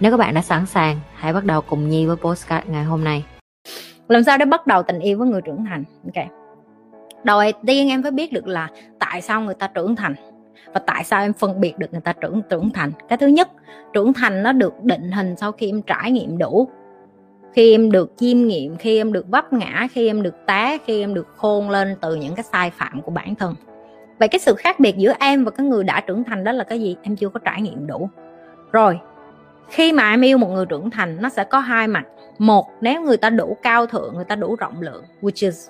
Nếu các bạn đã sẵn sàng, hãy bắt đầu cùng Nhi với postcard ngày hôm nay. Làm sao để bắt đầu tình yêu với người trưởng thành? Ok. Đầu tiên em phải biết được là tại sao người ta trưởng thành và tại sao em phân biệt được người ta trưởng trưởng thành. Cái thứ nhất, trưởng thành nó được định hình sau khi em trải nghiệm đủ khi em được chiêm nghiệm khi em được vấp ngã khi em được té khi em được khôn lên từ những cái sai phạm của bản thân vậy cái sự khác biệt giữa em và cái người đã trưởng thành đó là cái gì em chưa có trải nghiệm đủ rồi khi mà em yêu một người trưởng thành nó sẽ có hai mặt. Một nếu người ta đủ cao thượng người ta đủ rộng lượng which is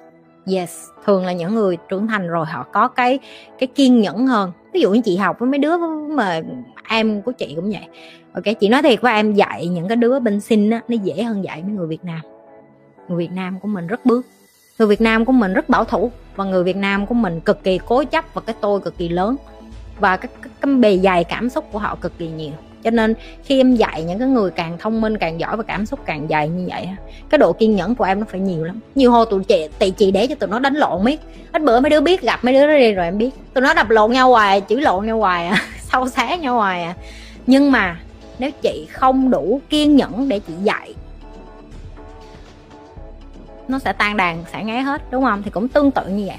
yes thường là những người trưởng thành rồi họ có cái cái kiên nhẫn hơn. Ví dụ như chị học với mấy đứa mà em của chị cũng vậy. Ok chị nói thiệt với em dạy những cái đứa bên sinh á nó dễ hơn dạy mấy người việt nam. Người việt nam của mình rất bước. Người việt nam của mình rất bảo thủ và người việt nam của mình cực kỳ cố chấp và cái tôi cực kỳ lớn. Và cái, cái, cái bề dày cảm xúc của họ cực kỳ nhiều cho nên khi em dạy những cái người càng thông minh, càng giỏi và cảm xúc càng dày như vậy cái độ kiên nhẫn của em nó phải nhiều lắm. Nhiều hồi tụi chị tụi chị để cho tụi nó đánh lộn biết ít bữa mấy đứa biết, gặp mấy đứa đó đi rồi em biết. Tụi nó đập lộn nhau hoài, chửi lộn nhau hoài à sâu xé nhau hoài à. Nhưng mà nếu chị không đủ kiên nhẫn để chị dạy, nó sẽ tan đàn, sẽ ngáy hết, đúng không? Thì cũng tương tự như vậy.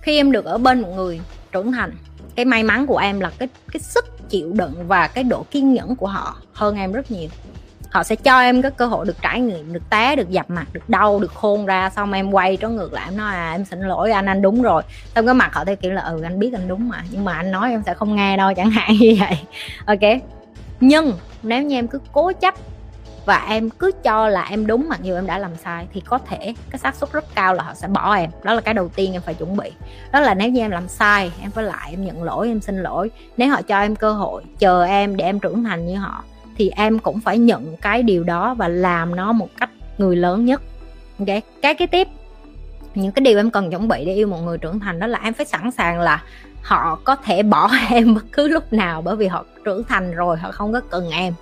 Khi em được ở bên một người trưởng thành, cái may mắn của em là cái cái sức chịu đựng và cái độ kiên nhẫn của họ hơn em rất nhiều. Họ sẽ cho em cái cơ hội được trải nghiệm, được té, được dập mặt, được đau, được khôn ra, xong em quay trở ngược lại, em nói à em xin lỗi, anh anh đúng rồi. Xong cái mặt họ theo kiểu là ừ anh biết anh đúng mà, nhưng mà anh nói em sẽ không nghe đâu, chẳng hạn như vậy. Ok. Nhưng, nếu như em cứ cố chấp và em cứ cho là em đúng mặc dù em đã làm sai, thì có thể cái xác suất rất cao là họ sẽ bỏ em. Đó là cái đầu tiên em phải chuẩn bị. Đó là nếu như em làm sai, em phải lại em nhận lỗi, em xin lỗi. Nếu họ cho em cơ hội, chờ em để em trưởng thành như họ, thì em cũng phải nhận cái điều đó và làm nó một cách người lớn nhất. Ok? Cái cái tiếp. Những cái điều em cần chuẩn bị để yêu một người trưởng thành đó là em phải sẵn sàng là họ có thể bỏ em bất cứ lúc nào bởi vì họ trưởng thành rồi, họ không có cần em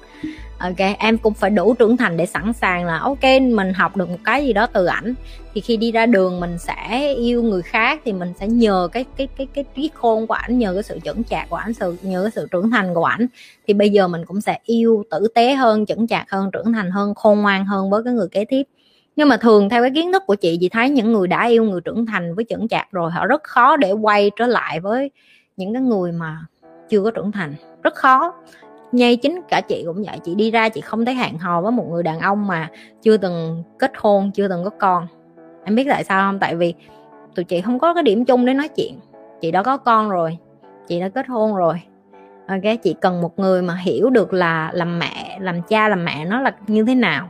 ok, em cũng phải đủ trưởng thành để sẵn sàng là, ok, mình học được một cái gì đó từ ảnh. Thì khi đi ra đường mình sẽ yêu người khác thì mình sẽ nhờ cái cái cái cái trí khôn của ảnh, nhờ cái sự chững chạc của ảnh, sự, nhờ cái sự trưởng thành của ảnh. Thì bây giờ mình cũng sẽ yêu tử tế hơn, chững chạc hơn, trưởng thành hơn, khôn ngoan hơn với cái người kế tiếp. Nhưng mà thường theo cái kiến thức của chị chị thấy những người đã yêu người trưởng thành với chững chạc rồi, họ rất khó để quay trở lại với những cái người mà chưa có trưởng thành. Rất khó ngay chính cả chị cũng vậy, chị đi ra chị không thấy hẹn hò với một người đàn ông mà chưa từng kết hôn, chưa từng có con. Em biết tại sao không? Tại vì tụi chị không có cái điểm chung để nói chuyện. Chị đã có con rồi, chị đã kết hôn rồi. Ok, chị cần một người mà hiểu được là làm mẹ, làm cha, làm mẹ nó là như thế nào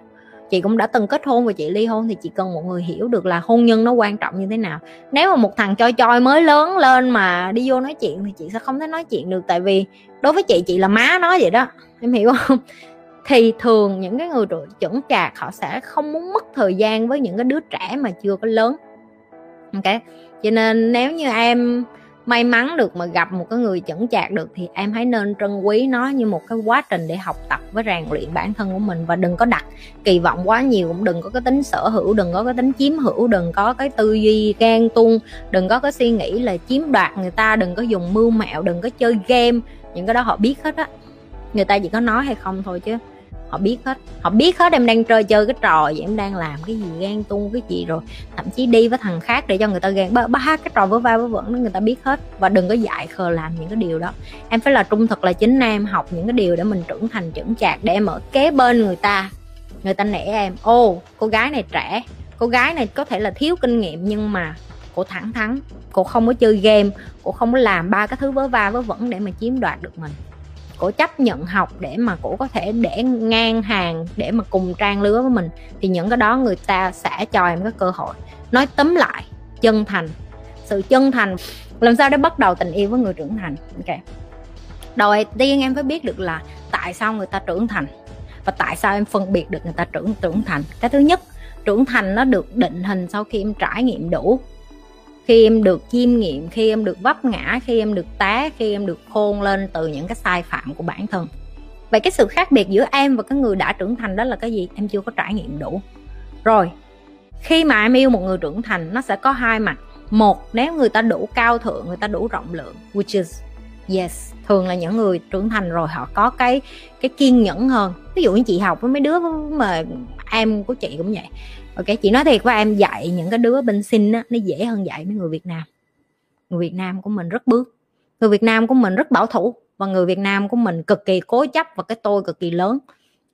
chị cũng đã từng kết hôn và chị ly hôn thì chị cần một người hiểu được là hôn nhân nó quan trọng như thế nào. Nếu mà một thằng choi choi mới lớn lên mà đi vô nói chuyện thì chị sẽ không thể nói chuyện được, tại vì đối với chị chị là má nó vậy đó, em hiểu không? Thì thường những cái người chuẩn chạc họ sẽ không muốn mất thời gian với những cái đứa trẻ mà chưa có lớn. Ok? Cho nên nếu như em may mắn được mà gặp một cái người chững chạc được thì em hãy nên trân quý nó như một cái quá trình để học tập với rèn luyện bản thân của mình. Và đừng có đặt kỳ vọng quá nhiều, cũng đừng có cái tính sở hữu, đừng có cái tính chiếm hữu, đừng có cái tư duy ghen tuông, đừng có cái suy nghĩ là chiếm đoạt người ta, đừng có dùng mưu mẹo, đừng có chơi game. Những cái đó họ biết hết á. Người ta chỉ có nói hay không thôi chứ họ biết hết. Họ biết hết em đang chơi chơi cái trò vậy em đang làm cái gì gan tung cái gì rồi. Thậm chí đi với thằng khác để cho người ta gan. Ba, ba cái trò với vai với vẩn người ta biết hết. Và đừng có dại khờ làm những cái điều đó. Em phải là trung thực là chính em học những cái điều để mình trưởng thành trưởng chạc để em ở kế bên người ta. Người ta nể em. Ô cô gái này trẻ. Cô gái này có thể là thiếu kinh nghiệm nhưng mà cô thẳng thắn. Cô không có chơi game. Cô không có làm ba cái thứ vớ va vớ vẩn để mà chiếm đoạt được mình cổ chấp nhận học để mà cổ có thể để ngang hàng, để mà cùng trang lứa với mình, thì những cái đó người ta sẽ cho em cái cơ hội. Nói tóm lại, chân thành. Sự chân thành, làm sao để bắt đầu tình yêu với người trưởng thành? Ok. Đầu tiên em phải biết được là tại sao người ta trưởng thành và tại sao em phân biệt được người ta trưởng trưởng thành. Cái thứ nhất, trưởng thành nó được định hình sau khi em trải nghiệm đủ khi em được chiêm nghiệm, khi em được vấp ngã, khi em được té, khi em được khôn lên từ những cái sai phạm của bản thân. Vậy cái sự khác biệt giữa em và cái người đã trưởng thành đó là cái gì? Em chưa có trải nghiệm đủ. Rồi, khi mà em yêu một người trưởng thành, nó sẽ có hai mặt. Một, nếu người ta đủ cao thượng, người ta đủ rộng lượng, which is yes thường là những người trưởng thành rồi họ có cái cái kiên nhẫn hơn. Ví dụ như chị học với mấy đứa mà em của chị cũng vậy. Ok chị nói thiệt với em dạy những cái đứa bên sinh á nó dễ hơn dạy mấy người việt nam. Người việt nam của mình rất bước. Người việt nam của mình rất bảo thủ và người việt nam của mình cực kỳ cố chấp và cái tôi cực kỳ lớn.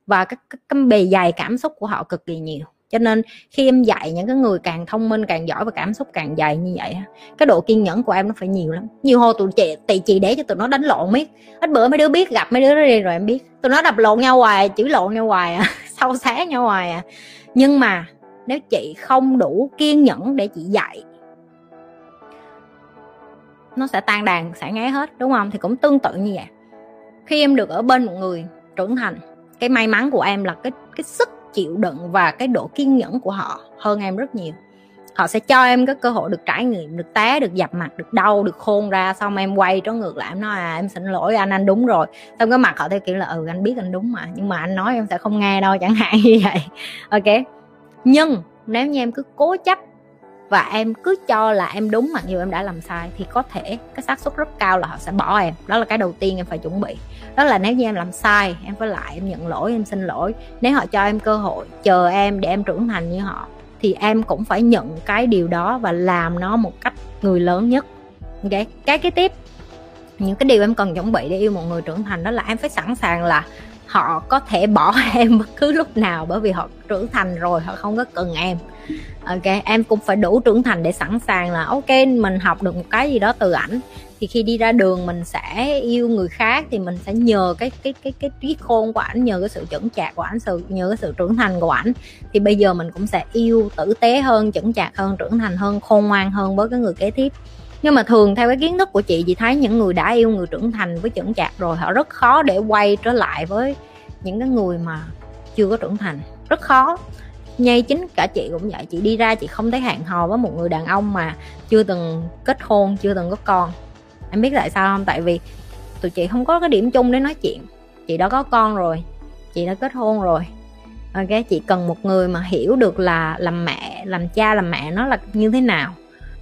Và cái, cái, cái bề dày cảm xúc của họ cực kỳ nhiều cho nên khi em dạy những cái người càng thông minh, càng giỏi và cảm xúc càng dày như vậy cái độ kiên nhẫn của em nó phải nhiều lắm. Nhiều hồi tụi chị tụi chị để cho tụi nó đánh lộn miết. Ít bữa mấy đứa biết, gặp mấy đứa đó đi rồi em biết. Tụi nó đập lộn nhau hoài, chửi lộn nhau hoài à sâu xé nhau hoài à. Nhưng mà nếu chị không đủ kiên nhẫn để chị dạy, nó sẽ tan đàn, sẽ ngé hết, đúng không? Thì cũng tương tự như vậy. Khi em được ở bên một người trưởng thành, cái may mắn của em là cái cái sức chịu đựng và cái độ kiên nhẫn của họ hơn em rất nhiều. Họ sẽ cho em cái cơ hội được trải nghiệm, được té, được dập mặt, được đau, được khôn ra, xong em quay trở ngược lại, em nói à em xin lỗi, anh anh đúng rồi. Xong cái mặt họ theo kiểu là ừ anh biết anh đúng mà, nhưng mà anh nói em sẽ không nghe đâu, chẳng hạn như vậy. Ok. Nhưng, nếu như em cứ cố chấp và em cứ cho là em đúng mặc dù em đã làm sai, thì có thể cái xác suất rất cao là họ sẽ bỏ em. Đó là cái đầu tiên em phải chuẩn bị. Đó là nếu như em làm sai, em phải lại em nhận lỗi, em xin lỗi, nếu họ cho em cơ hội, chờ em để em trưởng thành như họ, thì em cũng phải nhận cái điều đó và làm nó một cách người lớn nhất. Ok, cái cái tiếp. Những cái điều em cần chuẩn bị để yêu một người trưởng thành đó là em phải sẵn sàng là họ có thể bỏ em bất cứ lúc nào bởi vì họ trưởng thành rồi, họ không có cần em. Ok, em cũng phải đủ trưởng thành để sẵn sàng là, ok, mình học được một cái gì đó từ ảnh. Thì khi đi ra đường mình sẽ yêu người khác thì mình sẽ nhờ cái cái cái cái trí khôn của ảnh, nhờ cái sự chững chạc của ảnh, sự, nhờ cái sự trưởng thành của ảnh. Thì bây giờ mình cũng sẽ yêu tử tế hơn, chững chạc hơn, trưởng thành hơn, khôn ngoan hơn với cái người kế tiếp nhưng mà thường theo cái kiến thức của chị chị thấy những người đã yêu người trưởng thành với chững chạc rồi, họ rất khó để quay trở lại với những cái người mà chưa có trưởng thành. Rất khó. Ngay chính cả chị cũng vậy, chị đi ra chị không thấy hẹn hò với một người đàn ông mà chưa từng kết hôn, chưa từng có con. Em biết tại sao không? Tại vì tụi chị không có cái điểm chung để nói chuyện. Chị đã có con rồi, chị đã kết hôn rồi. Ok, chị cần một người mà hiểu được là làm mẹ, làm cha, làm mẹ nó là như thế nào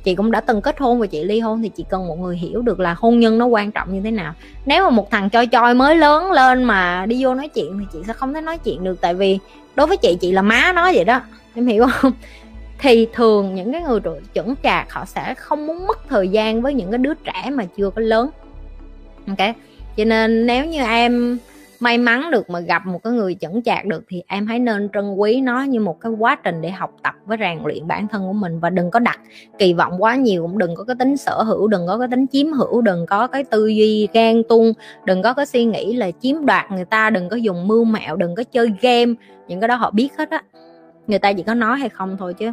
chị cũng đã từng kết hôn và chị ly hôn thì chị cần một người hiểu được là hôn nhân nó quan trọng như thế nào. Nếu mà một thằng choi choi mới lớn lên mà đi vô nói chuyện thì chị sẽ không thể nói chuyện được, tại vì đối với chị chị là má nó vậy đó, em hiểu không? Thì thường những cái người chuẩn chạc họ sẽ không muốn mất thời gian với những cái đứa trẻ mà chưa có lớn. Ok? Cho nên nếu như em may mắn được mà gặp một cái người chững chạc được thì em hãy nên trân quý nó như một cái quá trình để học tập với rèn luyện bản thân của mình. Và đừng có đặt kỳ vọng quá nhiều cũng đừng có cái tính sở hữu, đừng có cái tính chiếm hữu, đừng có cái tư duy ghen tuông, đừng có cái suy nghĩ là chiếm đoạt người ta, đừng có dùng mưu mẹo, đừng có chơi game. Những cái đó họ biết hết á. Người ta chỉ có nói hay không thôi chứ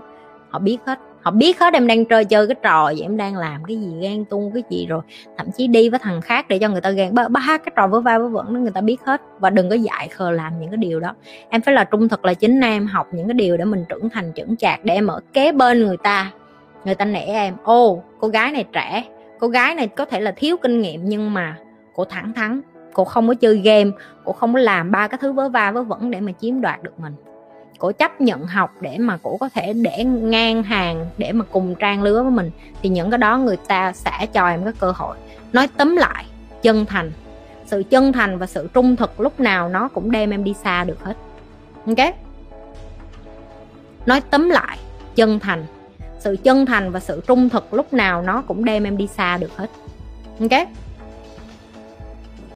họ biết hết. Họ biết hết em đang chơi chơi cái trò vậy em đang làm cái gì gan tung cái gì rồi. Thậm chí đi với thằng khác để cho người ta gan ba, ba cái trò với vai với vẩn đó người ta biết hết. Và đừng có dại khờ làm những cái điều đó. Em phải là trung thực là chính em học những cái điều để mình trưởng thành trưởng chạc để em ở kế bên người ta. Người ta nể em. Ô cô gái này trẻ. Cô gái này có thể là thiếu kinh nghiệm nhưng mà cô thẳng thắn. Cô không có chơi game. Cô không có làm ba cái thứ vớ va vớ vẩn để mà chiếm đoạt được mình cổ chấp nhận học để mà cổ có thể để ngang hàng, để mà cùng trang lứa với mình, thì những cái đó người ta sẽ cho em cái cơ hội. Nói tóm lại, chân thành. Sự chân thành và sự trung thực lúc nào nó cũng đem em đi xa được hết. Ok? Nói tóm lại, chân thành. Sự chân thành và sự trung thực lúc nào nó cũng đem em đi xa được hết. Ok?